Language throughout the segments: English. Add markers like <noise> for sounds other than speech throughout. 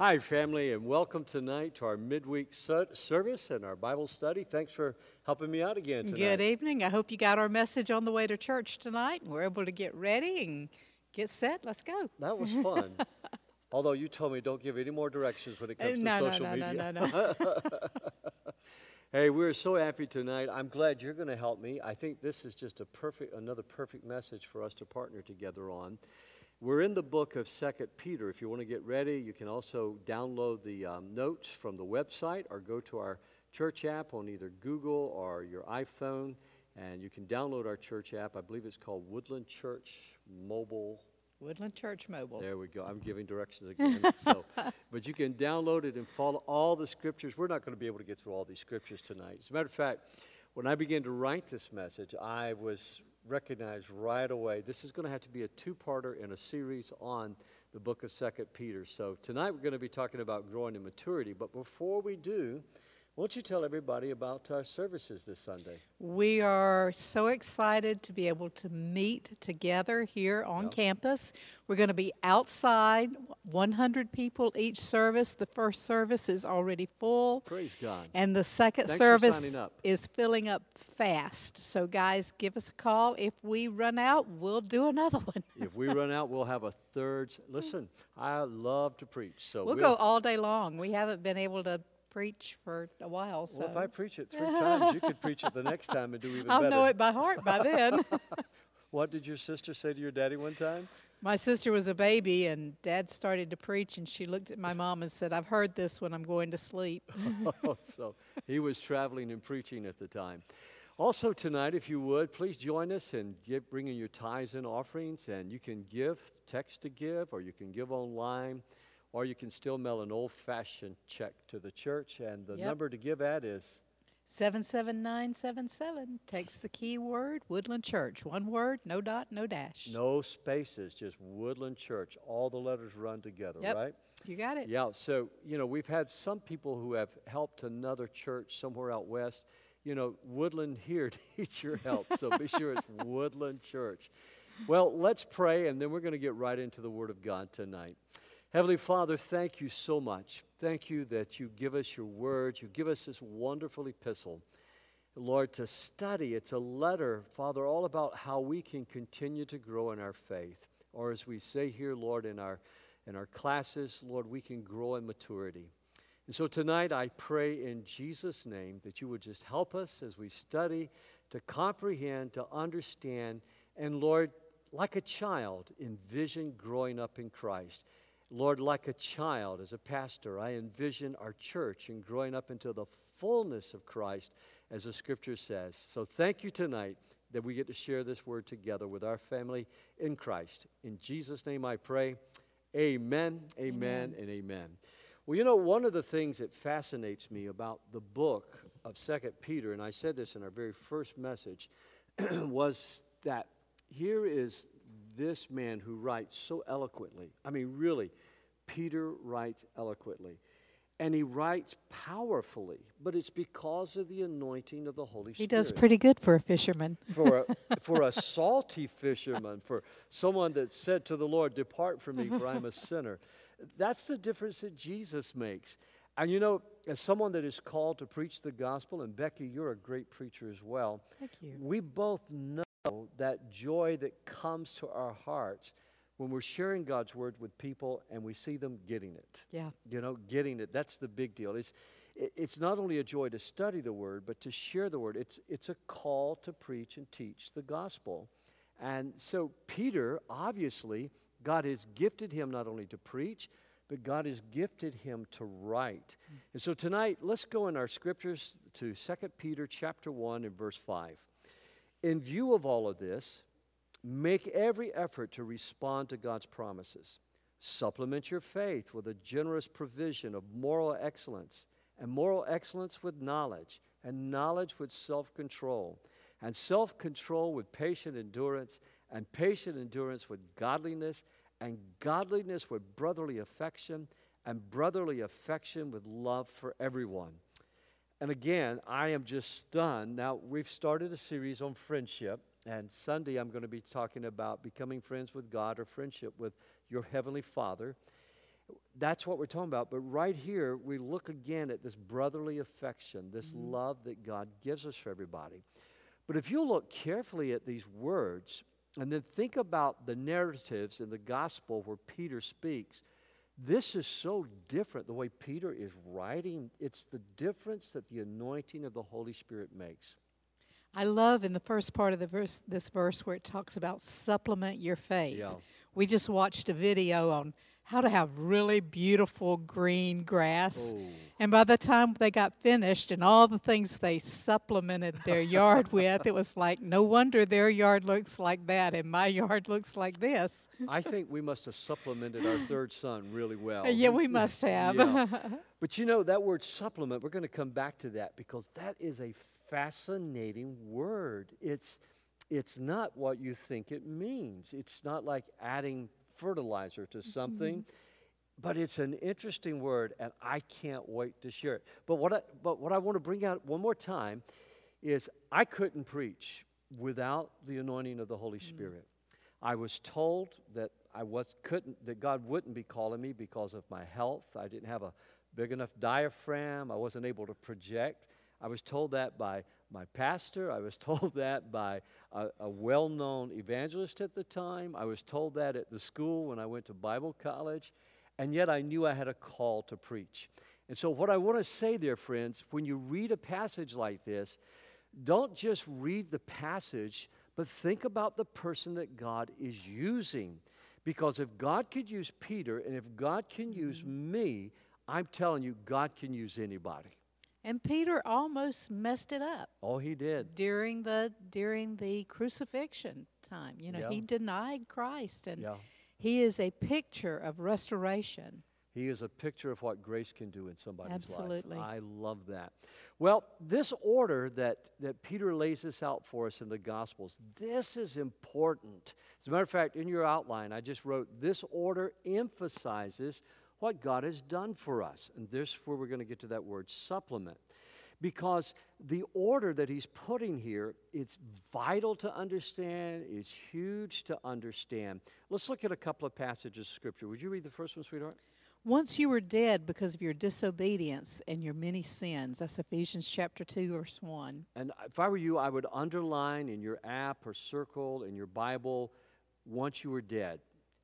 Hi, family, and welcome tonight to our midweek ser- service and our Bible study. Thanks for helping me out again tonight. Good evening. I hope you got our message on the way to church tonight. and We're able to get ready and get set. Let's go. That was fun. <laughs> Although you told me don't give any more directions when it comes Uh, no, to no, social no, no, media. no, no. <laughs> Hey, we're so happy tonight. I'm glad you're going to help me. I think this is just a perfect, another perfect message for us to partner together on. We're in the book of Second Peter. If you want to get ready, you can also download the um, notes from the website or go to our church app on either Google or your iPhone, and you can download our church app. I believe it's called Woodland Church Mobile Woodland Church Mobile. there we go. I'm giving directions again. so, <laughs> but you can download it and follow all the scriptures. We're not going to be able to get through all these scriptures tonight. As a matter of fact, when I began to write this message, I was recognized right away. This is going to have to be a two-parter in a series on the book of Second Peter. So tonight we're going to be talking about growing in maturity. But before we do, won't you tell everybody about our services this Sunday? We are so excited to be able to meet together here on Yep. campus. We're going to be outside, 100 people each service. The first service is already full. Praise God. And the second Thanks service is filling up fast. So, guys, give us a call. If we run out, we'll do another one. <laughs> if we run out, we'll have a third. Listen, I love to preach, so We'll go all day long. We haven't been able to preach for a while, so Well, if I preach it three times, you could preach it the next <laughs> time and do even I'll better. know it by heart by then. <laughs> What did your sister say to your daddy one time? my sister was a baby, and Dad started to preach, and she looked at my mom and said, "I've heard this when I'm going to sleep." <laughs> Oh, so he was traveling and preaching at the time. Also tonight, if you would, please join us and give, bring in your tithes and offerings, and you can give, text to give, or you can give online, or you can still mail an old-fashioned check to the church. And the Yep. number to give at is Seven seven nine seven seven. Text the keyword Woodland Church. One word, no dot, no dash. no spaces, just Woodland Church. All the letters run together, Yep. right? You got it. Yeah, so, you know, we've had some people who have helped another church somewhere out west. You know, Woodland here <laughs> needs your help, so be <laughs> sure it's Woodland Church. Well, let's pray, and then we're going to get right into the Word of God tonight. Heavenly Father, thank you so much. Thank you that you give us your word. You give us this wonderful epistle. Lord, to study. It's a letter, Father, all about how we can continue to grow in our faith. Or as we say here, Lord, in our in our classes, Lord, we can grow in maturity. And so tonight I pray in Jesus' name that you would just help us as we study to comprehend, to understand, and Lord, like a child, envision growing up in Christ. Lord, like a child, as a pastor, I envision our church and growing up into the fullness of Christ, as the scripture says. So thank you tonight that we get to share this word together with our family in Christ. In Jesus' name I pray. Amen, amen, Amen. and amen. Well, you know, one of the things that fascinates me about the book of Second Peter, and I said this in our very first message, <clears throat> was that here is this man who writes so eloquently. I mean, really, Peter writes eloquently. And he writes powerfully, but it's because of the anointing of the Holy Spirit. He does pretty good for a fisherman. <laughs> for a, <laughs> for a salty fisherman, for someone that said to the Lord, Depart from me, for I'm a <laughs> sinner. That's the difference that Jesus makes. And you know, as someone that is called to preach the gospel, and Becky, you're a great preacher as well, Thank you. we both know that joy that comes to our hearts when we're sharing God's word with people and we see them getting it. Yeah. you know getting it. That's the big deal. It's it's not only a joy to study the word but to share the word. It's it's a call to preach and teach the gospel. And so peter obviously god has gifted him not only to preach but god has gifted him to write. Mm. And so tonight let's go in our scriptures to 2 peter chapter 1 and verse 5 in view of all of this make every effort to respond to god's promises Supplement your faith with a generous provision of moral excellence, and moral excellence with knowledge, and knowledge with self control, and self control with patient endurance, and patient endurance with godliness, and godliness with brotherly affection, and brotherly affection with love for everyone. And again, I am just stunned. Now, we've started a series on friendship, and Sunday I'm going to be talking about becoming friends with God or friendship with your Heavenly Father. That's what we're talking about. But right here, we look again at this brotherly affection, this Mhm. love that God gives us for everybody. But if you look carefully at these words and then think about the narratives in the gospel where Peter speaks, this is so different the way Peter is writing. It's the difference that the anointing of the Holy Spirit makes. I love in the first part of the verse, this verse where it talks about supplement your faith. Yeah. We just watched a video on how to have really beautiful green grass. Oh. And by the time they got finished and all the things they supplemented their yard <laughs> with, it was like, no wonder their yard looks like that and my <laughs> yard looks like this. I think we must have supplemented our third son really well. yeah, we <laughs> must have. Yeah. But you know, that word supplement, we're going to come back to that because that is a fascinating word. It's, it's not what you think it means, it's not like adding fertilizer to something. Mm-hmm. But it's an interesting word, and I can't wait to share it. But what I, but what I want to bring out one more time is I couldn't preach without the anointing of the Holy mm. Spirit. I was told that I was couldn't that God wouldn't be calling me because of my health. I didn't have a big enough diaphragm. I wasn't able to project. I was told that by my pastor. I was <laughs> told that by a, a well-known evangelist at the time. I was told that at the school when I went to Bible college. And yet I knew I had a call to preach. And so what I want to say there friends, when you read a passage like this, don't just read the passage, but think about the person that God is using. Because if God could use Peter and if God can use mm-hmm. me, I'm telling you, God can use anybody. And Peter almost messed it up Oh, he did. during the during the crucifixion time. You know, he denied Christ and Yeah. he is a picture of restoration. He is a picture of what grace can do in somebody's Absolutely. life. I love that. Well, this order that, that Peter lays this out for us in the Gospels, this is important. As a matter of fact, in your outline, I just wrote this order emphasizes what God has done for us. And this is where we're going to get to that word supplement. Because the order that he's putting here, it's vital to understand, it's huge to understand. Let's look at a couple of passages of Scripture. Would you read the first one, sweetheart? Once you were dead because of your disobedience and your many sins. That's Ephesians chapter 2, verse 1. And if I were you, I would underline in your app or circle in your Bible, once you were dead,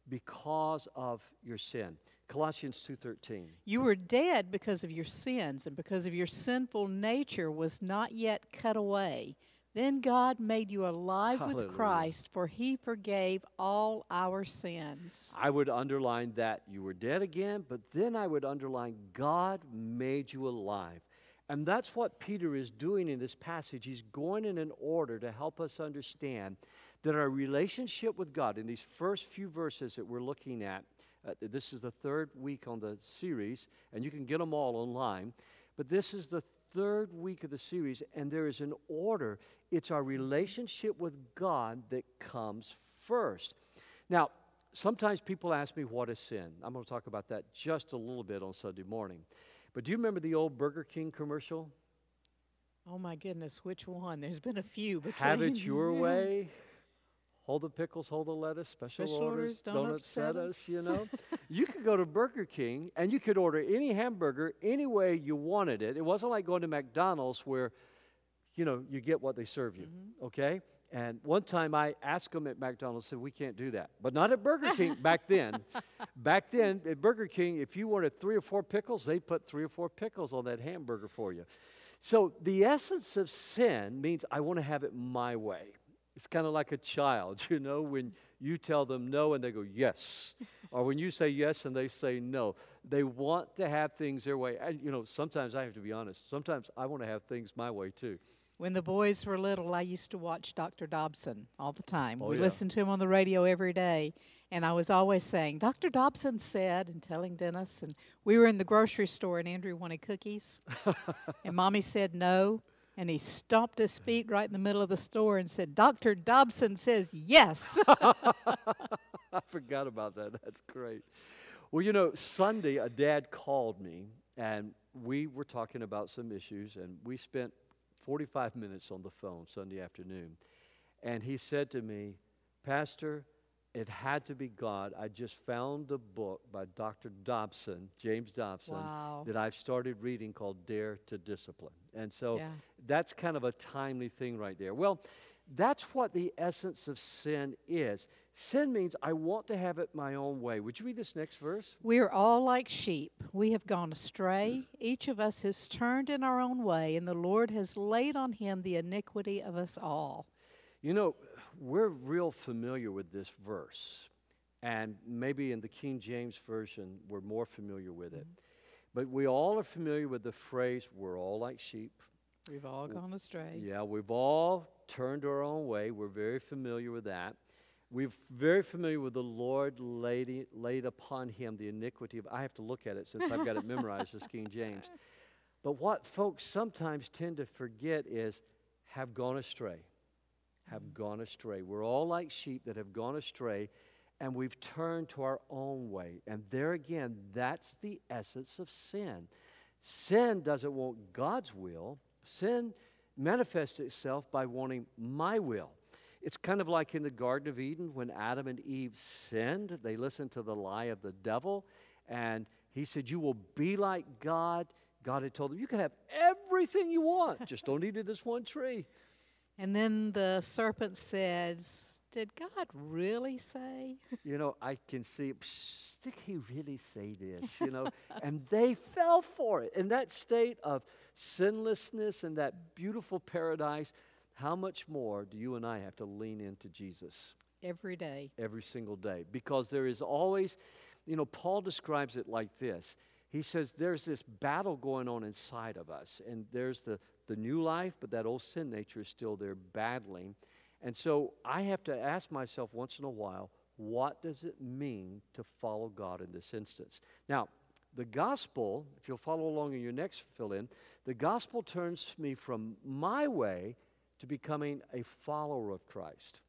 because of your sin. Colossians 2.13. You were dead because of your sins and because of your sinful nature was not yet cut away. Then God made you alive Hallelujah. with Christ, for he forgave all our sins. I would underline that you were dead again, but then I would underline God made you alive. And that's what Peter is doing in this passage. He's going in an order to help us understand that our relationship with God, in these first few verses that we're looking at, uh, this is the third week on the series, and you can get them all online. But this is the third week of the series, and there is an order. It's our relationship with God that comes first. Now, sometimes people ask me, What is sin? I'm going to talk about that just a little bit on Sunday morning. But do you remember the old Burger King commercial? Oh my goodness, which one? There's been a few. Between Have it your <laughs> way. Hold the pickles, hold the lettuce. Special, Special orders, don't upset upset us. us. You know, <laughs> you could go to Burger King and you could order any hamburger any way you wanted it. It wasn't like going to McDonald's where, you know, you get what they serve you. Mm-hmm. Okay. And one time I asked them at McDonald's, said we can't do that, but not at Burger King <laughs> back then. Back then at Burger King, if you wanted three or four pickles, they put three or four pickles on that hamburger for you. So the essence of sin means I want to have it my way. It's kind of like a child, <laughs> you know, when you tell them no and they go yes, <laughs> or when you say yes and they say no. They want to have things their way. And, you know, sometimes I have to be honest, sometimes I want to have things my way too. When the boys were little, I used to watch Dr. Dobson all the time. Oh, we yeah. listened to him on the radio every day. And I was always saying, Dr. Dobson said, and telling Dennis. And we were in the grocery store, and Andrew wanted cookies. <laughs> and Mommy said no. And he stomped his feet right in the middle of the store and said, Dr. Dobson says yes. <laughs> I forgot about that. That's great. Well, you know, Sunday, a dad called me, and we were talking about some issues, and we spent 45 minutes on the phone Sunday afternoon. And he said to me, Pastor, it had to be God. I just found a book by Dr. Dobson, James Dobson, Wow. that I've started reading called Dare to Discipline. And so Yeah. that's kind of a timely thing right there. Well, that's what the essence of sin is. Sin means I want to have it my own way. Would you read this next verse? We are all like sheep. We have gone astray. Each of us has turned in our own way, and the Lord has laid on him the iniquity of us all. You know, we're real familiar with this verse. And maybe in the King James Version, we're more familiar with it. Mm-hmm. But we all are familiar with the phrase, we're all like sheep. We've all gone astray. Yeah, we've all turned our own way. We're very familiar with that. We're very familiar with the Lord laid, laid upon him the iniquity of. I have to look at it since I've got it <laughs> memorized as King James. But what folks sometimes tend to forget is have gone astray. Have gone astray. We're all like sheep that have gone astray, and we've turned to our own way. And there again, that's the essence of sin. Sin doesn't want God's will. Sin manifests itself by wanting my will. It's kind of like in the Garden of Eden when Adam and Eve sinned. They listened to the lie of the devil, and he said, You will be like God. God had told them, You can have everything you want, just don't eat of this one tree. And then the serpent says, Did God really say? You know, I can see, "Psh, did he really say this? You know, <laughs> and they fell for it. In that state of sinlessness and that beautiful paradise, how much more do you and I have to lean into Jesus Every day. every single day? Because there is always, you know, Paul describes it like this. He says there's this battle going on inside of us, and there's the, the new life, but that old sin nature is still there battling. And so I have to ask myself once in a while, what does it mean to follow God in this instance? Now, the gospel, if you'll follow along in your next fill in, the gospel turns me from my way to becoming a follower of Christ.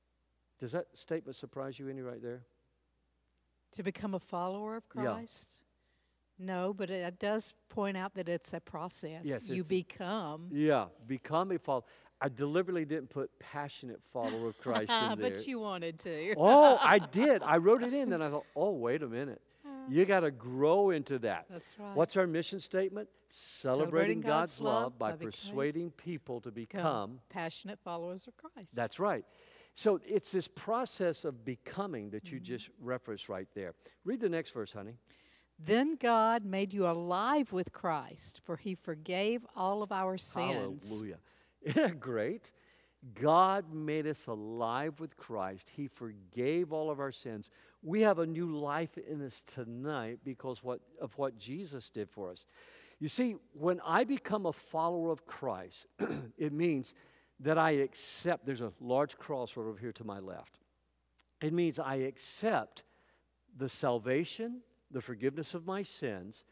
Does that statement surprise you any right there? To become a follower of Yeah. No, but it, does point out that it's a process. Yes, you become. Yeah, become a follower. I deliberately didn't put passionate follower of Christ in <laughs> there. but you wanted to. oh, I <laughs> did. I wrote it in, then I thought, oh, wait a minute. You got to grow into that. That's right. What's our mission statement? Celebrating, Celebrating God's, God's love by by persuading people to become. passionate followers of Christ? That's right. So it's this process of becoming that Mm-hmm. you just referenced right there. Read the next verse, honey. Then God made you alive with Christ, for he forgave all of our sins. Hallelujah. <laughs> Isn't that great? God made us alive with Christ. He forgave all of our sins. We have a new life in us tonight because what, of what Jesus did for us. You see, when I become a follower of Christ, <clears throat> it means that I accept, there's a large cross right over here to my left. It means I accept the salvation, the forgiveness of my sins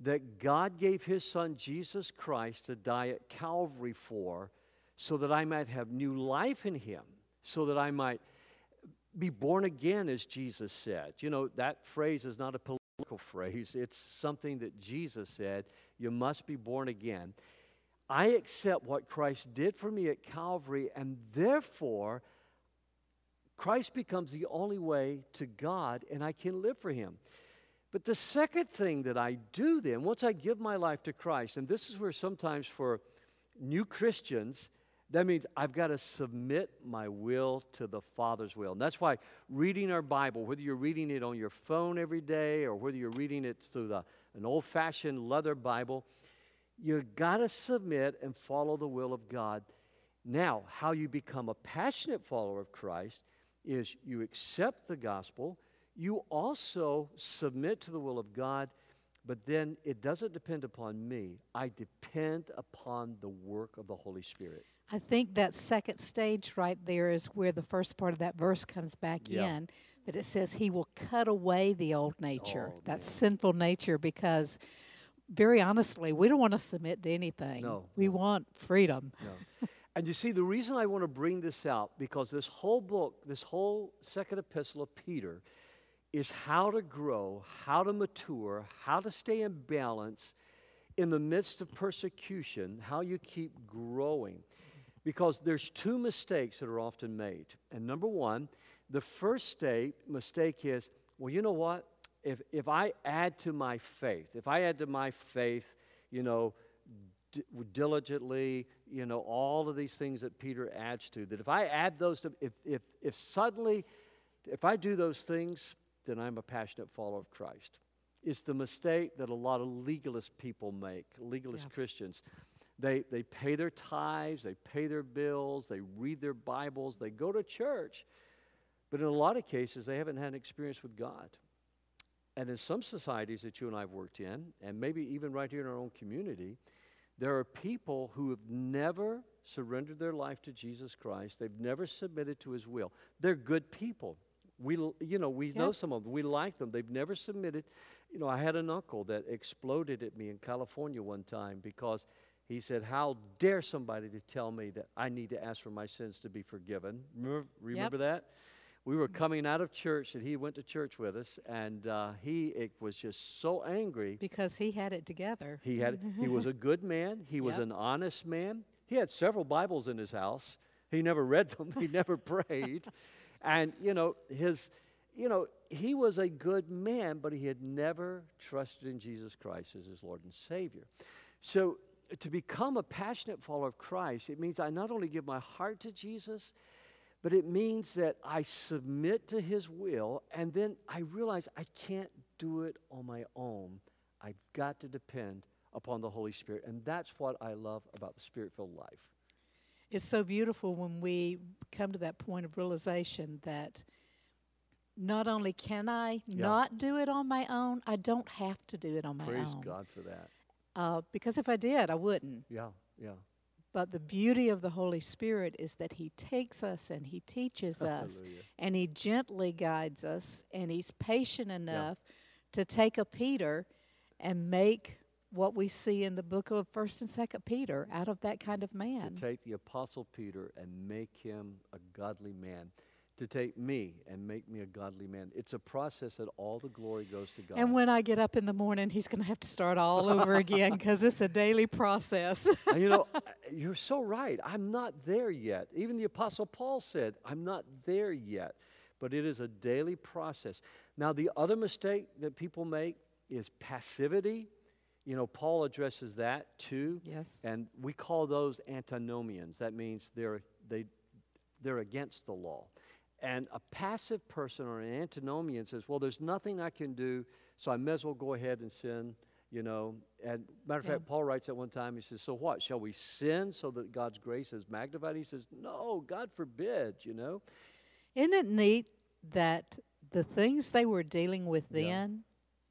that God gave His Son Jesus Christ to die at Calvary for, so that I might have new life in Him, so that I might be born again, as Jesus said. You know, that phrase is not a political <laughs> phrase, it's something that Jesus said. You must be born again. I accept what Christ did for me at Calvary, and therefore, Christ becomes the only way to God, and I can live for Him. But the second thing that I do then, once I give my life to Christ, and this is where sometimes for new Christians, that means I've got to submit my will to the Father's will. And that's why reading our Bible, whether you're reading it on your phone every day or whether you're reading it through the, an old fashioned leather Bible, you've got to submit and follow the will of God. Now, how you become a passionate follower of Christ is you accept the gospel, you also submit to the will of God, but then it doesn't depend upon me. I depend upon the work of the Holy Spirit. I think that second stage right there is where the first part of that verse comes back Yeah. in. That it says he will cut away the old oh, nature, Oh, that man. sinful nature, because very honestly, we don't want to submit to anything. No, We no. want freedom. No. and you see, the reason I want to bring this out, because this whole book, this whole second epistle of Peter, is how to grow, how to mature, how to stay in balance in the midst of persecution, how you keep growing. Because there's two mistakes that are often made. And number one, The first state mistake is, well, you know what? If, if I add to my faith, if I add to my faith, you know, d- diligently, you know, all of these things that Peter adds to, that if I add those to, if, if, if suddenly, if I do those things, then I'm a passionate follower of Christ. It's the mistake that a lot of legalist people make, legalist Yeah. Christians. They, they pay their tithes, they pay their bills, they read their Bibles, they go to church, but in a lot of cases, they haven't had an experience with God. And in some societies that you and I have worked in, and maybe even right here in our own community, there are people who have never surrendered their life to Jesus Christ. They've never submitted to His will. They're good people. We, you know, we know some of them. We like them. They've never submitted. You know, I had an uncle that exploded at me in California one time because he said, "How dare somebody to tell me that I need to ask for my sins to be forgiven?" Remember, remember that? We were coming out of church, and he went to church with us, and uh, he it was just so angry. Because he had it together. He had he was a good man. He was Yep. an honest man. He had several Bibles in his house. He never read them. He never <laughs> prayed. And you know, his you know, he was a good man, but he had never trusted in Jesus Christ as his Lord and Savior. So to become a passionate follower of Christ, it means I not only give my heart to Jesus, but it means that I submit to his will and then I realize I can't do it on my own. I've got to depend upon the Holy Spirit. And that's what I love about the spirit filled life. It's so beautiful when we come to that point of realization that not only can I Yeah. not do it on my own, I don't have to do it on my Praise own. Praise God for that. Uh, because if I did, I wouldn't. Yeah, yeah. But the beauty of the Holy Spirit is that He takes us and He teaches <laughs> us and He gently guides us and He's patient enough to take a Peter and make what we see in the book of First and Second Peter out of that kind of man. To take the Apostle Peter and make him a godly man. To take me and make me a godly man. It's a process that all the glory goes to God. And when I get up in the morning, he's going to have to start all over again because it's a daily process. <laughs> You know, you're so right. I'm not there yet. Even the Apostle Paul said, I'm not there yet. But it is a daily process. Now, the other mistake that people make is passivity. You know, Paul addresses that too. yes. And we call those antinomians. That means they're, they, they're against the law. And a passive person or an antinomian says, well, there's nothing I can do, so I may as well go ahead and sin, you know. And matter of Yeah. fact, Paul writes at one time, he says, so what? Shall we sin so that God's grace is magnified? He says, no, God forbid, you know. Isn't it neat that the things they were dealing with Yeah.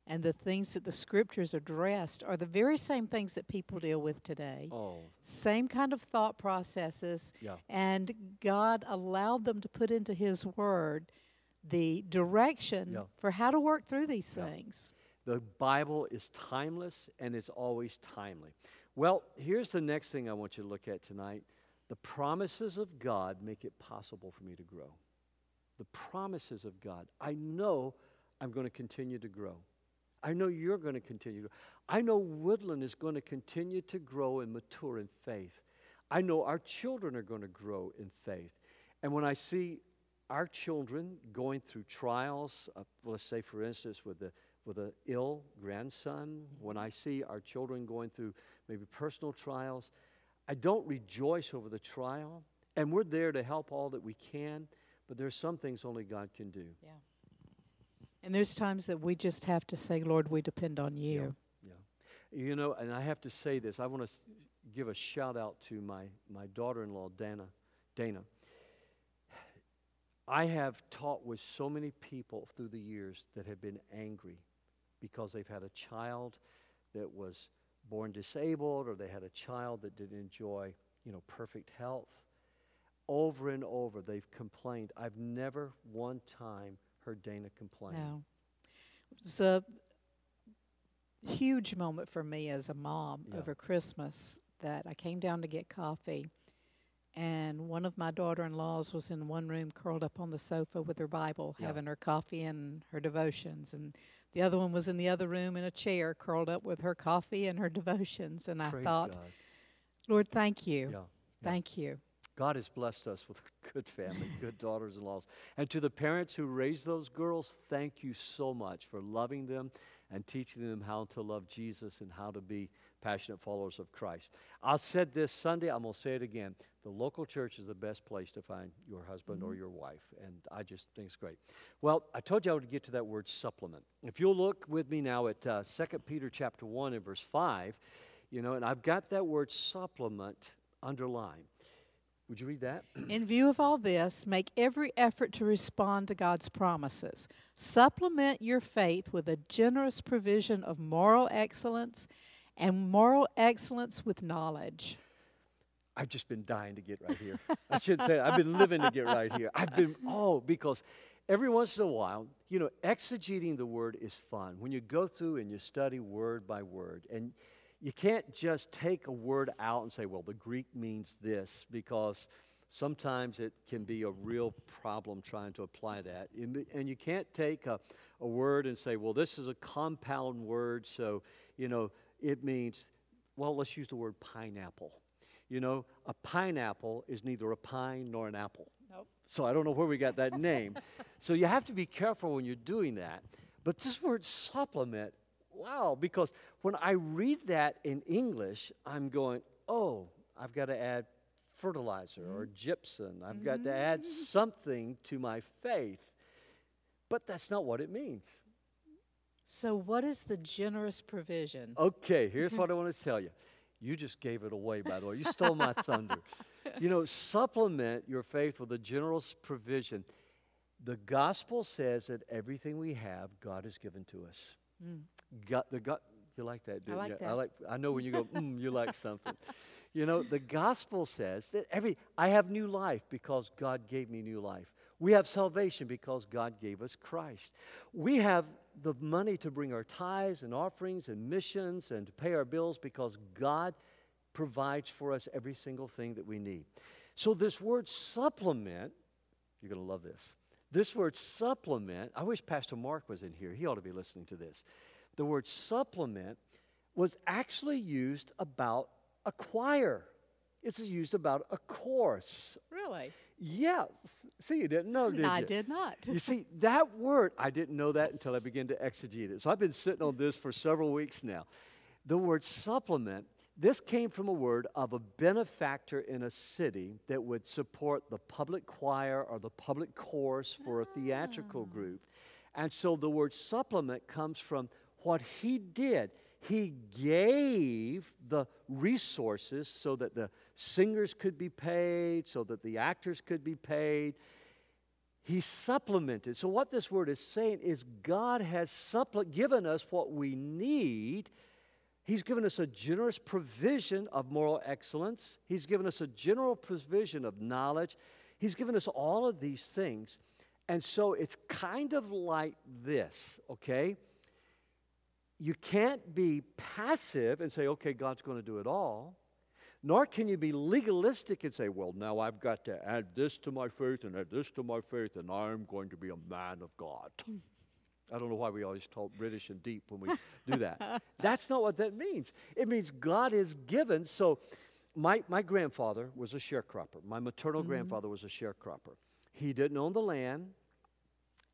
And the things that the scriptures addressed are the very same things that people deal with today? Oh, Same kind of thought processes. yeah. And God allowed them to put into His Word the direction Yeah. for how to work through these Yeah. things. The Bible is timeless and it's always timely. Well, here's the next thing I want you to look at tonight. The promises of God make it possible for me to grow. The promises of God. I know I'm going to continue to grow. I know you're going to continue. I know Woodland is going to continue to grow and mature in faith. I know our children are going to grow in faith. And when I see our children going through trials, uh, let's say, for instance, with the with an ill grandson, when I see our children going through maybe personal trials, I don't rejoice over the trial. And we're there to help all that we can, but there's some things only God can do. And there's times that we just have to say, Lord, we depend on you. Yeah. You know, and I have to say this. I want to give a shout out to my, my daughter in law, Dana. Dana. I have taught with so many people through the years that have been angry because they've had a child that was born disabled or they had a child that didn't enjoy, you know, perfect health. Over and over they've complained. I've never one time heard Dana complain. No. It's a huge moment for me as a mom Yeah. over Christmas that I came down to get coffee and one of my daughter-in-laws was in one room curled up on the sofa with her Bible Yeah. having her coffee and her devotions and the other one was in the other room in a chair curled up with her coffee and her <laughs> devotions and I thought, God. Lord, thank you. Yeah. Thank you. God has blessed us with a good family, good daughters in laws. And to the parents who raised those girls, thank you so much for loving them and teaching them how to love Jesus and how to be passionate followers of Christ. I said this Sunday, I'm going to say it again. The local church is the best place to find your husband mm-hmm. or your wife, and I just think it's great. Well, I told you I would get to that word supplement. If you'll look with me now at uh, 2 Peter chapter 1 and verse 5, you know, and I've got that word supplement underlined. Would you read that? <clears throat> In view of all this, make every effort to respond to God's promises. Supplement your faith with a generous provision of moral excellence and moral excellence with knowledge. I've just been dying to get right here. I should say, I've been living to get right here. I've been, oh, because every once in a while, you know, exegeting the word is fun. When you go through and you study word by word, and you can't just take a word out and say, well, the Greek means this, because sometimes it can be a real problem trying to apply that. And you can't take a, a word and say, well, this is a compound word, so, you know, it means, well, let's use the word pineapple. You know, a pineapple is neither a pine nor an apple. Nope. So I don't know where we got that name. <laughs> so you have to be careful when you're doing that. But this word supplement, wow, because when I read that in English, I'm going, oh, I've got to add fertilizer mm-hmm. or gypsum. I've mm-hmm. got to add mm-hmm. <laughs> something to my faith. But that's not what it means. So, what is the generous provision? Okay, here's what I <laughs> want to tell you. You just gave it away, by the way. You stole my thunder. You know, supplement your faith with a generous provision. The gospel says that everything we have, God has given to us. Mm. The God, you like that, didn't I like you? That. I like. I know when you go, <laughs> mm, you like something. You know, the gospel says that every I have new life because God gave me new life. We have salvation because God gave us Christ. We have the money to bring our tithes and offerings and missions and to pay our bills because God provides for us every single thing that we need. So, this word supplement, you're going to love this. This word supplement, I wish Pastor Mark was in here. He ought to be listening to this. The word supplement was actually used about a choir. It's used about a course. Really? Yeah. See, you didn't know, <laughs> did I you? did not. you see, that word, I didn't know that until I began to exegete it. So I've been sitting on this for several weeks now. The word supplement, this came from a word of a benefactor in a city that would support the public choir or the public chorus for a theatrical ah. group. And so the word supplement comes from what he did. He gave the resources so that the singers could be paid, so that the actors could be paid. He supplemented. So, what this word is saying is God has supple- given us what we need. He's given us a generous provision of moral excellence. He's given us a general provision of knowledge. He's given us all of these things. And so it's kind of like this, okay? You can't be passive and say, okay, God's going to do it all. Nor can you be legalistic and say, well, now I've got to add this to my faith and add this to my faith, and I'm going to be a man of God. I don't know why we always talk British and deep when we do that. <laughs> That's not what that means. It means God is given. So, my, my grandfather was a sharecropper. My maternal mm-hmm. grandfather was a sharecropper. He didn't own the land,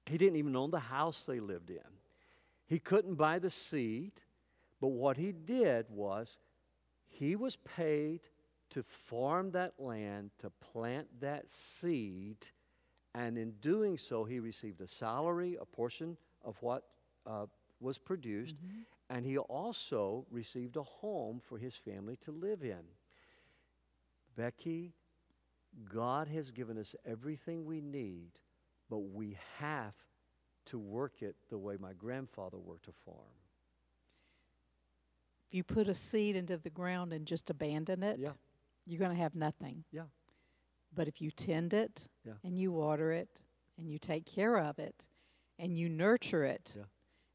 he didn't even own the house they lived in. He couldn't buy the seed, but what he did was he was paid to farm that land, to plant that seed, and in doing so, he received a salary, a portion of what uh, was produced, mm-hmm. and he also received a home for his family to live in. Becky, God has given us everything we need, but we have to work it the way my grandfather worked a farm. If you put a seed into the ground and just abandon it, yeah. you're going to have nothing. Yeah. But if you tend it yeah. and you water it and you take care of it and you nurture it, yeah.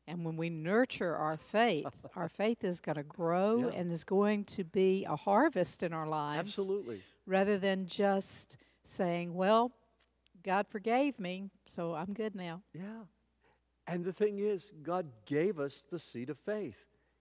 and when we nurture our faith, <laughs> our faith is going to grow yeah. and is going to be a harvest in our lives. Absolutely. Rather than just saying, well, God forgave me, so I'm good now. Yeah. And the thing is, God gave us the seed of faith.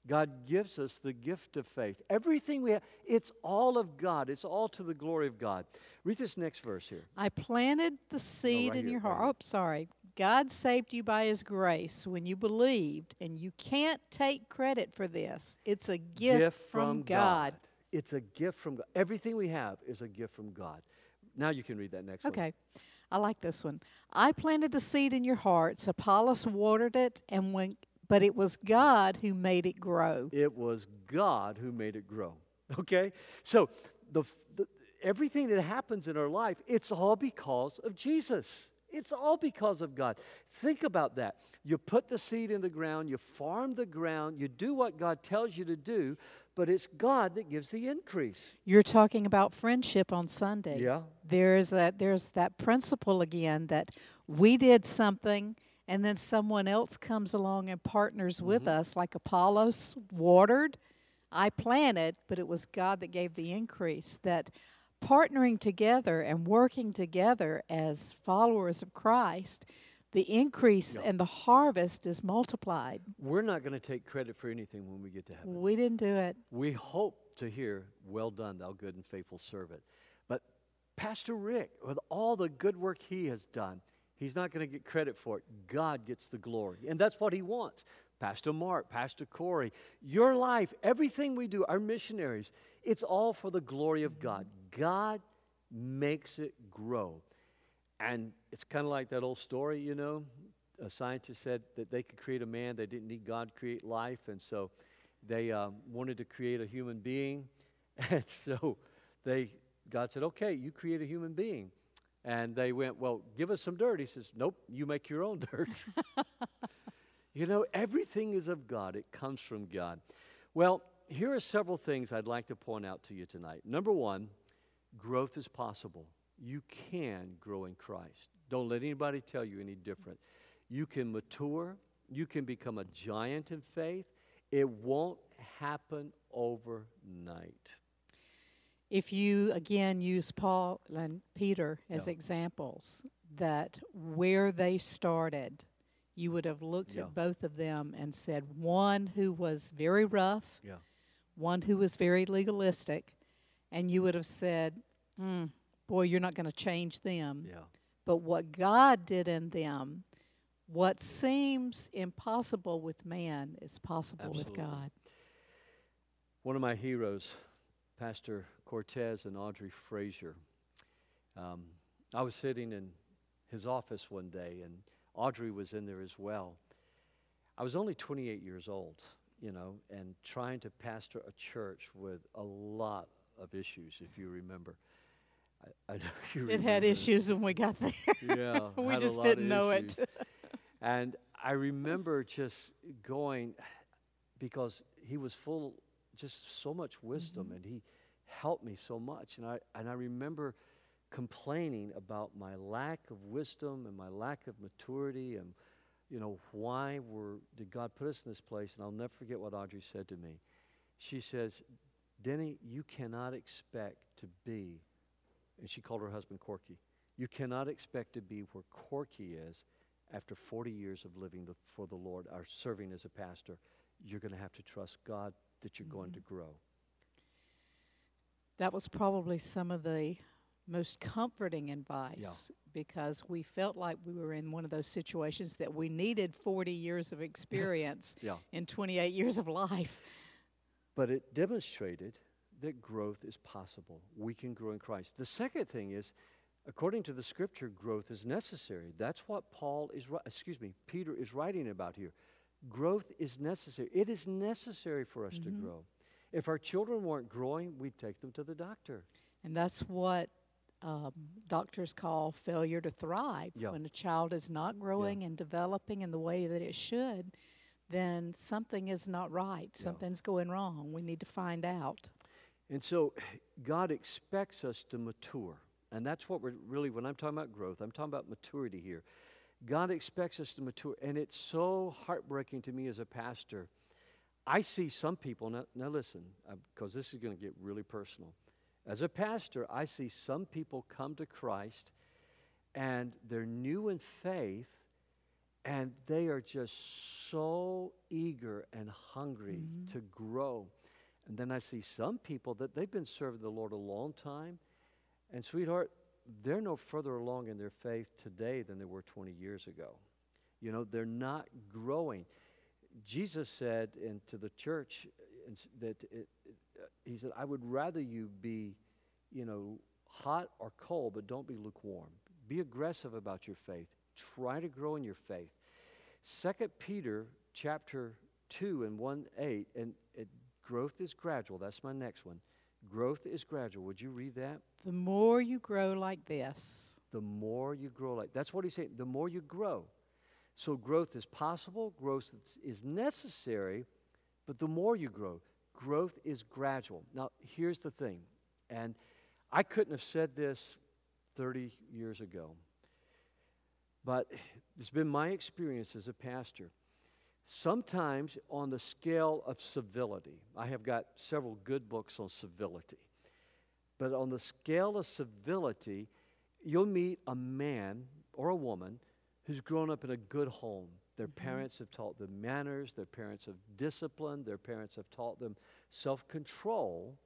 God gives us the gift of faith. Everything we have, it's all of God. It's all to the glory of God. Read this next verse here. I planted the seed right in here, your heart. Oh, sorry. God saved you by his grace when you believed, and you can't take credit for this. It's a gift, from, God. It's a gift from God. Everything we have is a gift from God. Now you can read that next one. Okay. I like this one. I planted the seed in your hearts. Apollos watered it, and when but it was God who made it grow. It was God who made it grow. <laughs> Okay? So the, the everything that happens in our life, it's all because of Jesus. It's all because of God. Think about that. You put the seed in the ground, you farm the ground, you do what God tells you to do, but it's God that gives the increase. You're talking about friendship on Sunday. Yeah. There's that there's that principle again that we did something and then someone else comes along and partners with mm-hmm. us like Apollos watered, I planted, but it was God that gave the increase that partnering together and working together as followers of Christ, the increase and the harvest is multiplied. We're not going to take credit for anything when we get to heaven. We didn't do it. We hope to hear, Well done, thou good and faithful servant. But Pastor Rick, with all the good work he has done, he's not going to get credit for it. God gets the glory. And that's what he wants. Pastor Mark, Pastor Corey, your life, everything we do, our missionaries, it's all for the glory of God. God makes it grow. And it's kind of like that old story, you know. A scientist said that they could create a man, they didn't need God to create life. And so they um, wanted to create a human being. <laughs> And so they, God said, okay, you create a human being. And they went, well, give us some dirt. He says, nope, you make your own dirt. <laughs> you know, everything is of God, it comes from God. Well, here are several things I'd like to point out to you tonight. Number one, growth is possible. You can grow in Christ. Don't let anybody tell you any different. You can mature, you can become a giant in faith. It won't happen overnight. If you again use Paul and Peter as Yeah. examples, that where they started, you would have looked Yeah. at both of them and said one who was very rough, Yeah. one who was very legalistic, and you would have said, "Hmm, "Boy, you're not going to change them." Yeah. But what God did in them, what seems impossible with man, is possible with God. One of my heroes, Pastor Cortez and Audrey Frazier. Um, I was sitting in his office one day, and Audrey was in there as well. I was only 28 years old, you know, and trying to pastor a church with a lot of issues, if you remember. I, I <laughs> know you It had issues when we got there. Yeah, <laughs> we just didn't know issues. it. And I remember just going because he was full just so much wisdom Mm-hmm. and he helped me so much and I and I remember complaining about my lack of wisdom and my lack of maturity and you know why were did God put us in this place and I'll never forget what Audrey said to me. She says, "Denny, you cannot expect to be and she called her husband Corky. You cannot expect to be where Corky is after 40 years of living the, for the Lord or serving as a pastor. You're going to have to trust God that you're going mm-hmm. to grow. That was probably some of the most comforting advice because we felt like we were in one of those situations that we needed 40 years of <laughs> experience Yeah. in 28 years of life. But it demonstrated that growth is possible. We can grow in Christ. The second thing is, according to the scripture, growth is necessary. That's what Paul is, excuse me, Peter is writing about here. Growth is necessary. It is necessary for us to Mhm. grow. If our children weren't growing, we'd take them to the doctor. And that's what um, doctors call failure to thrive. Yeah. When a child is not growing and developing in the way that it should, then something is not right. Yeah. Something's going wrong. We need to find out. And so God expects us to mature. And that's what we're really, when I'm talking about growth, I'm talking about maturity here. God expects us to mature. And it's so heartbreaking to me as a pastor. I see some people, now, now listen, because this is going to get really personal. As a pastor, I see some people come to Christ and they're new in faith and they are just so eager and hungry Mhm. to grow. And then I see some people that they've been serving the Lord a long time, and sweetheart, they're no further along in their faith today than they were 20 years ago. You know, they're not growing. Jesus said and into the church uh, that it, uh, he said, "I would rather you be, you know, hot or cold, but don't be lukewarm. Be aggressive about your faith. Try to grow in your faith." Second Peter chapter two and one eight, and it, growth is gradual. That's my next one. Growth is gradual. Would you read that? The more you grow like this, the more you grow like that's what he's saying the more you grow so growth is possible growth is- is necessary but the more you grow growth is gradual now here's the thing and i couldn't have said this 30 years ago but it's been my experience as a pastor sometimes on the scale of civility i have got several good books on civility but on the scale of civility you'll meet a man or a woman who's grown up in a good home. Their Mhm. parents have taught them manners, their parents have disciplined, their parents have taught them self control,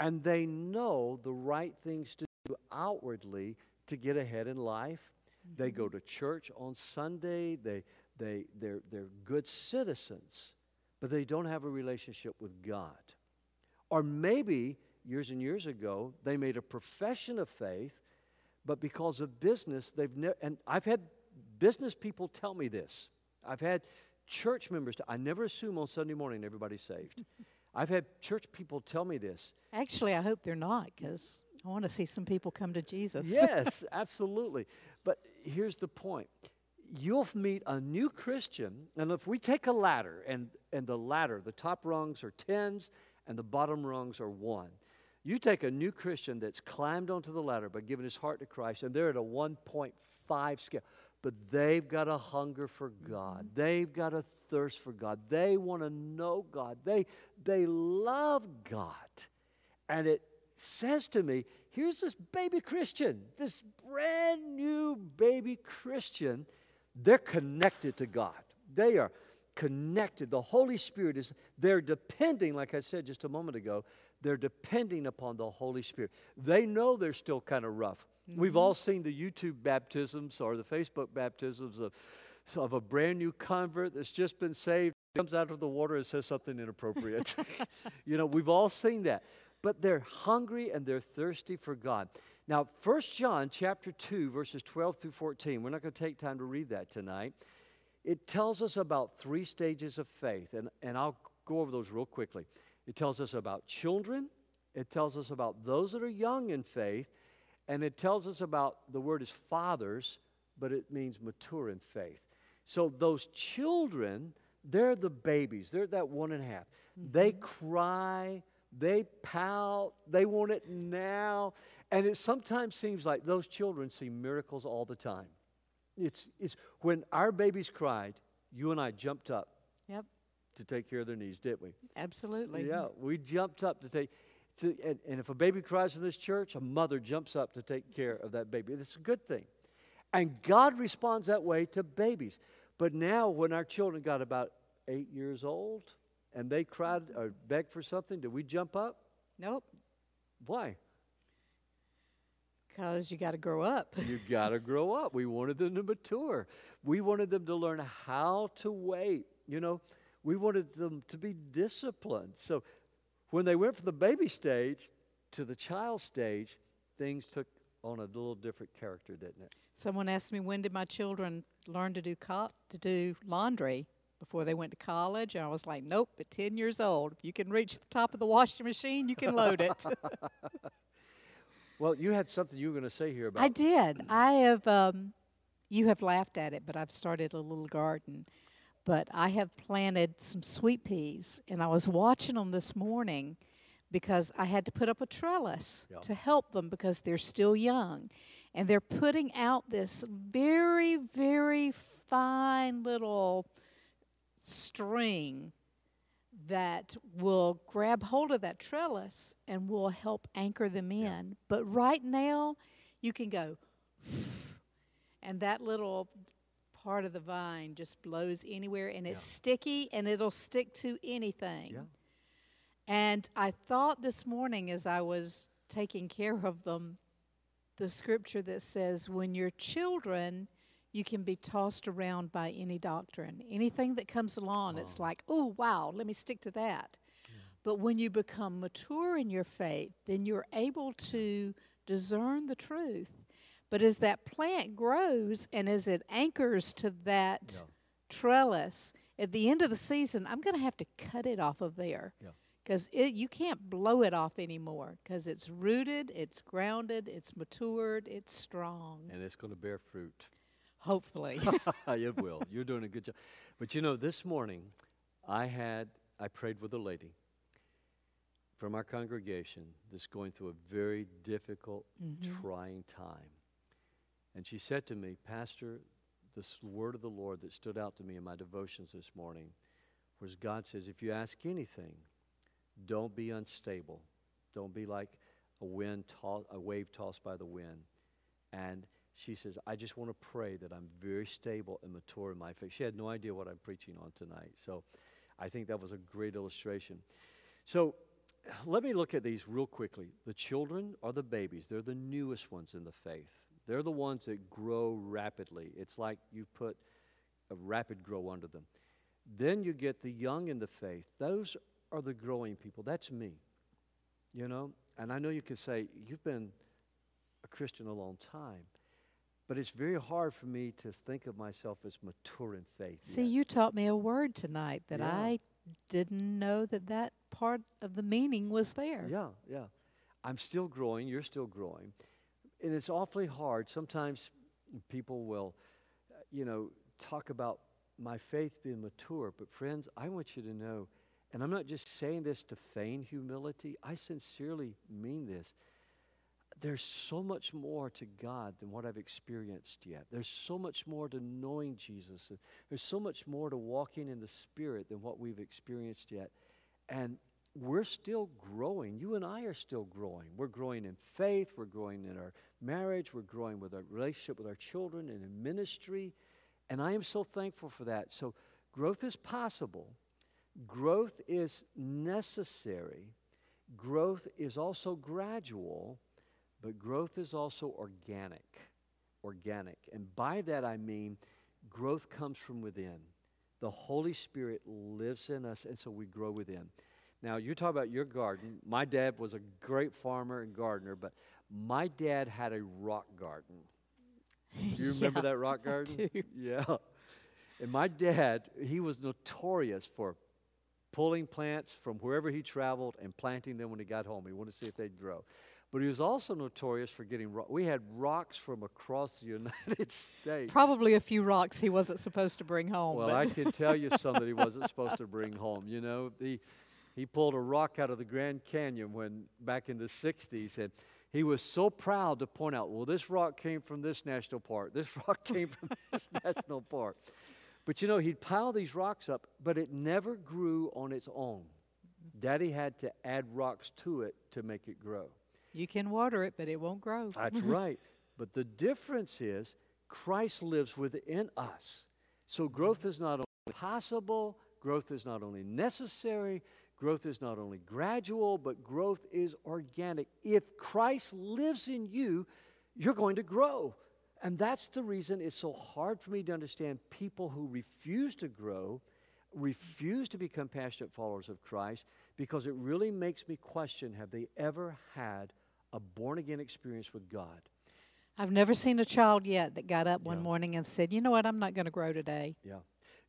and they know the right things to do outwardly to get ahead in life. They go to church on Sunday, they, they, they're, they're good citizens, but they don't have a relationship with God. Or maybe years and years ago, they made a profession of faith, but because of business, they've never, and I've had business people tell me this. I've had church members, I never assume on Sunday morning everybody's saved. <laughs> I've had church people tell me this. actually, I hope they're not because I want to see some people come to Jesus. Yes, <laughs> absolutely. But here's the point. You'll meet a new Christian, and if we take a ladder, and, and the ladder, the top rungs are tens, and the bottom rungs are one. You take a new Christian that's climbed onto the ladder by giving his heart to Christ, and they're at a 1.5 scale, but they've got a hunger for God. They've got a thirst for God. They want to know God. They, they love God. And it says to me, here's this baby Christian, this brand new baby Christian. They're connected to God. They are connected. The Holy Spirit is, they're depending, like I said just a moment ago, they're depending upon the Holy Spirit. They know they're still kind of rough. We've mm-hmm. all seen the YouTube baptisms or the Facebook baptisms of, of a brand new convert that's just been saved, comes out of the water and says something inappropriate. <laughs> you know, we've all seen that. But they're hungry and they're thirsty for God. Now, 1 John chapter 2, verses 12 through 14, we're not going to take time to read that tonight. It tells us about three stages of faith, and, and I'll go over those real quickly. It tells us about children, it tells us about those that are young in faith, and it tells us about the word is fathers, but it means mature in faith. So those children, they're the babies. They're that one and a half. They mm-hmm. cry, they pout, they want it now. And it sometimes seems like those children see miracles all the time. It's, it's when our babies cried, you and I jumped up Yep, to take care of their needs, didn't we? absolutely. Yeah, we jumped up to take. To, and, and if a baby cries in this church, a mother jumps up to take care of that baby. It's a good thing. And God responds that way to babies. But now, when our children got about eight years old and they cried or begged for something, did we jump up? Nope, Why? Because you got to grow up. <laughs> You got to grow up. We wanted them to mature. We wanted them to learn how to wait. You know, we wanted them to be disciplined. So when they went from the baby stage to the child stage, things took on a little different character, didn't it? Someone asked me when did my children learn to do co- to do laundry before they went to college, and I was like, nope. At ten years old, if you can reach the top of the washing machine, you can load it. <laughs> <laughs> Well, you had something you were going to say here about. I did. I have. Um, you have laughed at it, but I've started a little garden. But I have planted some sweet peas, and I was watching them this morning because I had to put up a trellis Yeah. to help them because they're still young, and they're putting out this very, very fine little string that will grab hold of that trellis and will help anchor them in. But right now, you can go, and that little part of the vine just blows anywhere and it's Yeah. sticky and it'll stick to anything. Yeah. And I thought this morning as I was taking care of them, the scripture that says, when you're children, you can be tossed around by any doctrine. Anything that comes along, it's like, oh, wow, let me stick to that. But when you become mature in your faith, then you're able to discern the truth. But as that plant grows and as it anchors to that Yeah. trellis, at the end of the season, I'm going to have to cut it off of there. Yeah. Because you can't blow it off anymore because it's rooted, it's grounded, it's matured, it's strong. And it's going to bear fruit. Hopefully. <laughs> <laughs> it will. You're doing a good job. But you know, this morning, I had, I prayed with a lady from our congregation that's going through a very difficult, Mhm. trying time. And she said to me, Pastor, this word of the Lord that stood out to me in my devotions this morning was God says, if you ask anything, don't be unstable. Don't be like a wind, to- a wave tossed by the wind. And she says, I just want to pray that I'm very stable and mature in my faith. She had no idea what I'm preaching on tonight. So I think that was a great illustration. So let me look at these real quickly. The children are the babies, they're the newest ones in the faith. They're the ones that grow rapidly. It's like you put a rapid grow under them. Then you get the young in the faith. Those are the growing people. That's me. You know? And I know you could say, You've been a Christian a long time. But it's very hard for me to think of myself as mature in faith. See, yet. you taught me a word tonight that Yeah. I didn't know that that part of the meaning was there. Yeah, yeah. I'm still growing. You're still growing. And it's awfully hard. Sometimes people will, you know, talk about my faith being mature. But, friends, I want you to know, and I'm not just saying this to feign humility, I sincerely mean this. There's so much more to God than what I've experienced yet. There's so much more to knowing Jesus. There's so much more to walking in the Spirit than what we've experienced yet. And we're still growing. You and I are still growing. We're growing in faith. We're growing in our marriage. We're growing with our relationship with our children and in ministry. And I am so thankful for that. So, growth is possible, growth is necessary, growth is also gradual, but growth is also organic. Organic. And by that I mean growth comes from within. The Holy Spirit lives in us, and so we grow within. Now, you talk about your garden. My dad was a great farmer and gardener, but my dad had a rock garden. Do <laughs> you remember Yeah, that rock garden? Yeah. And my dad, he was notorious for pulling plants from wherever he traveled and planting them when he got home. He wanted to see if they'd grow. But he was also notorious for getting ro- we had rocks from across the <laughs> United States. Probably a few rocks he wasn't supposed to bring home. Well, I can tell you some that he wasn't <laughs> supposed to bring home. You know, he he pulled a rock out of the Grand Canyon when back in the '60s, and he was so proud to point out, well, this rock came from this national park. This <laughs> rock came from this national park. But you know, he'd pile these rocks up, but it never grew on its own. Daddy had to add rocks to it to make it grow. You can water it, but it won't grow. That's <laughs> right. But the difference is Christ lives within us. So growth is not only possible, growth is not only necessary, growth is not only gradual, but growth is organic. If Christ lives in you, you're going to grow. And that's the reason it's so hard for me to understand people who refuse to grow, refuse to become passionate followers of Christ, because it really makes me question have they ever had a born again experience with God? I've never seen a child yet that got up one Yeah. morning and said, "You know what? I'm not going to grow today." Yeah.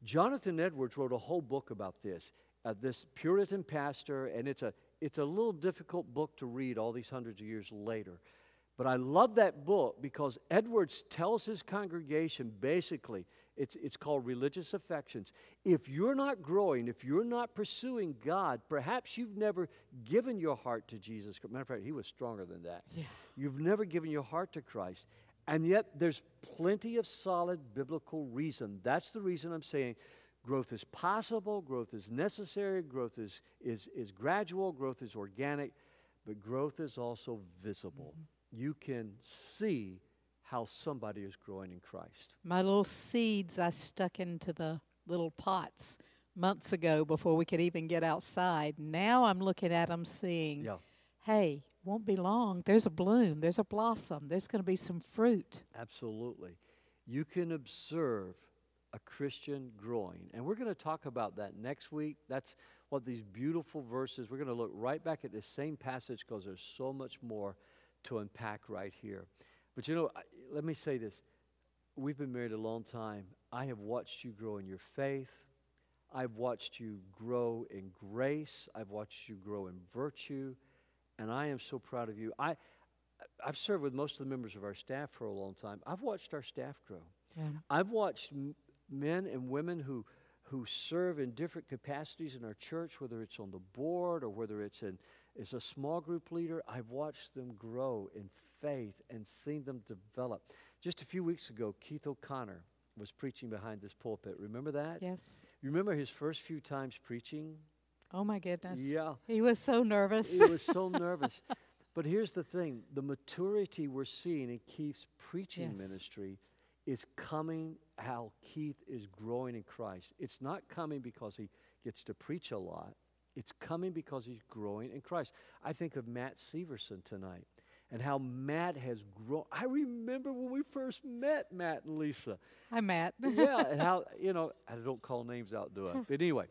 Jonathan Edwards wrote a whole book about this. Uh, this Puritan pastor, and it's a it's a little difficult book to read all these hundreds of years later. But I love that book because Edwards tells his congregation basically, it's, it's called religious affections. If you're not growing, if you're not pursuing God, perhaps you've never given your heart to Jesus. Matter of fact, he was stronger than that. Yeah. You've never given your heart to Christ. And yet, there's plenty of solid biblical reason. That's the reason I'm saying growth is possible, growth is necessary, growth is, is, is gradual, growth is organic, but growth is also visible. Mm-hmm. You can see how somebody is growing in Christ. My little seeds I stuck into the little pots months ago before we could even get outside. Now I'm looking at them seeing, Yeah, hey, won't be long. There's a bloom, there's a blossom, there's going to be some fruit. absolutely. You can observe a Christian growing. And we're going to talk about that next week. That's what these beautiful verses, we're going to look right back at this same passage because there's so much more to unpack right here. But you know, let me say this. We've been married a long time. I have watched you grow in your faith. I've watched you grow in grace. I've watched you grow in virtue. And I am so proud of you. I, I've served with most of the members of our staff for a long time. I've watched our staff grow. Yeah. I've watched m- men and women who who serve in different capacities in our church, whether it's on the board or whether it's in as a small group leader. I've watched them grow in faith and seen them develop. Just a few weeks ago, Keith O'Connor was preaching behind this pulpit. Remember that? Yes. You remember his first few times preaching? Oh my goodness. Yeah. He was so nervous. He was so <laughs> nervous. But here's the thing the maturity we're seeing in Keith's preaching Yes. ministry is coming how Keith is growing in Christ. It's not coming because he gets to preach a lot, it's coming because he's growing in Christ. I think of Matt Severson tonight and how Matt has grown. I remember when we first met Matt and Lisa Hi, Matt. <laughs> yeah, and how you know I don't call names out, do I? <laughs> But anyway,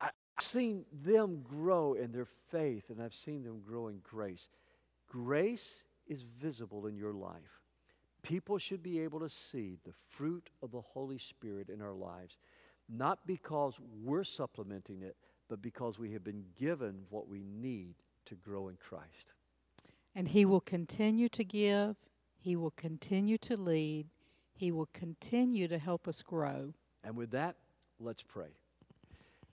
I, I've seen them grow in their faith, and I've seen them grow in grace. Grace is visible in your life. People should be able to see the fruit of the Holy Spirit in our lives, not because we're supplementing it, but because we have been given what we need to grow in Christ. And He will continue to give, He will continue to lead, He will continue to help us grow. And with that, let's pray.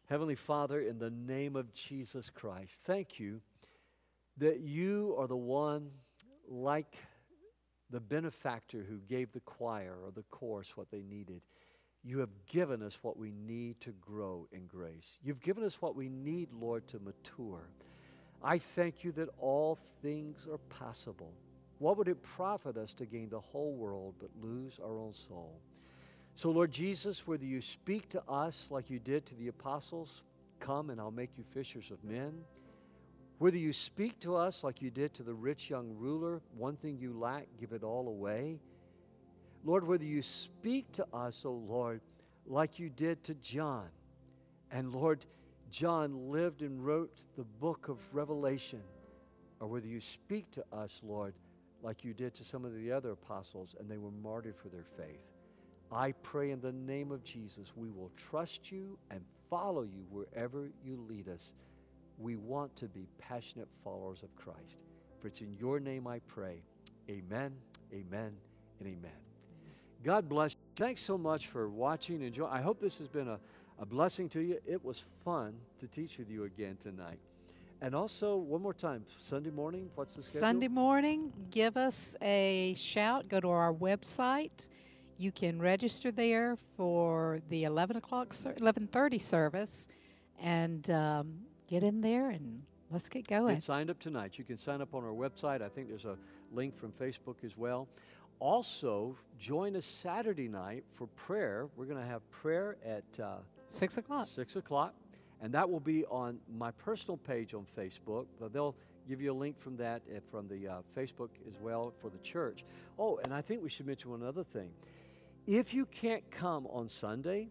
Heavenly Father, in the name of Jesus Christ, thank you that you are the one like the benefactor who gave the choir or the chorus what they needed. You have given us what we need to grow in grace. You've given us what we need, Lord, to mature. I thank you that all things are possible. What would it profit us to gain the whole world but lose our own soul? So, Lord Jesus, whether you speak to us like you did to the apostles, come and I'll make you fishers of men. Whether you speak to us like you did to the rich young ruler, one thing you lack, give it all away. Lord, whether you speak to us, O Lord, like you did to John, and Lord, John lived and wrote the book of Revelation, or whether you speak to us, Lord, like you did to some of the other apostles, and they were martyred for their faith. I pray in the name of Jesus, we will trust you and follow you wherever you lead us. We want to be passionate followers of Christ. For it's in your name I pray. Amen, amen, and amen. God bless you. Thanks so much for watching. and Enjoy. I hope this has been a, a blessing to you. It was fun to teach with you again tonight. And also, one more time, Sunday morning, what's the schedule? Sunday morning, give us a shout. Go to our website. You can register there for the 11 o'clock, ser- 11:30 service, and um, get in there and let's get going. Get signed up tonight. You can sign up on our website. I think there's a link from Facebook as well. Also, join us Saturday night for prayer. We're going to have prayer at uh, Six o'clock. 6 o'clock, and that will be on my personal page on Facebook. But They'll give you a link from that uh, from the uh, Facebook as well for the church. Oh, and I think we should mention one other thing. If you can't come on Sunday,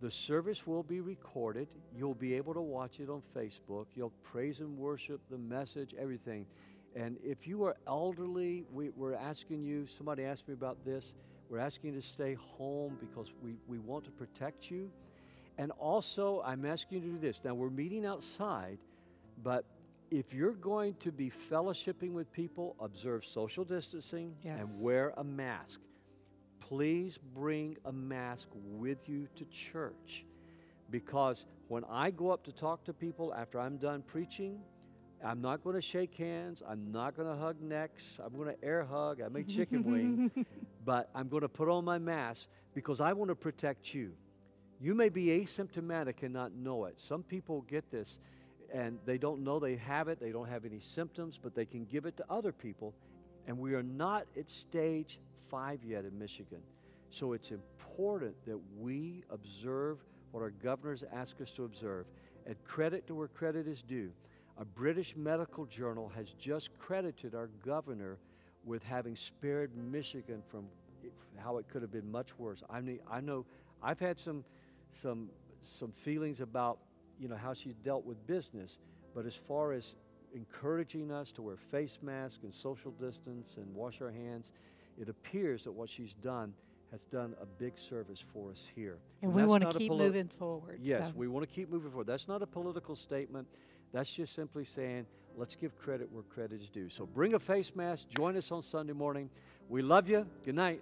the service will be recorded. You'll be able to watch it on Facebook. You'll praise and worship the message, everything. And if you are elderly, we, we're asking you, somebody asked me about this, we're asking you to stay home because we, we want to protect you. And also, I'm asking you to do this. Now, we're meeting outside, but if you're going to be fellowshipping with people, observe social distancing Yes. and wear a mask. Please bring a mask with you to church because when I go up to talk to people after I'm done preaching, I'm not going to shake hands. I'm not going to hug necks. I'm going to air hug. I may <laughs> chicken wing, but I'm going to put on my mask because I want to protect you. You may be asymptomatic and not know it. Some people get this and they don't know they have it. They don't have any symptoms, but they can give it to other people And we are not at stage five yet in Michigan. So it's important that we observe what our governors ask us to observe. And credit to where credit is due. A British medical journal has just credited our governor with having spared Michigan from how it could have been much worse. I mean, I know I've had some some some feelings about you know how she's dealt with business, but as far as encouraging us to wear face masks and social distance and wash our hands, it appears that what she's done has done a big service for us here. And we want to keep moving forward. Yes, so. we want to keep moving forward. That's not a political statement. That's just simply saying, let's give credit where credit is due. So bring a face mask. Join us on Sunday morning. We love you. Good night.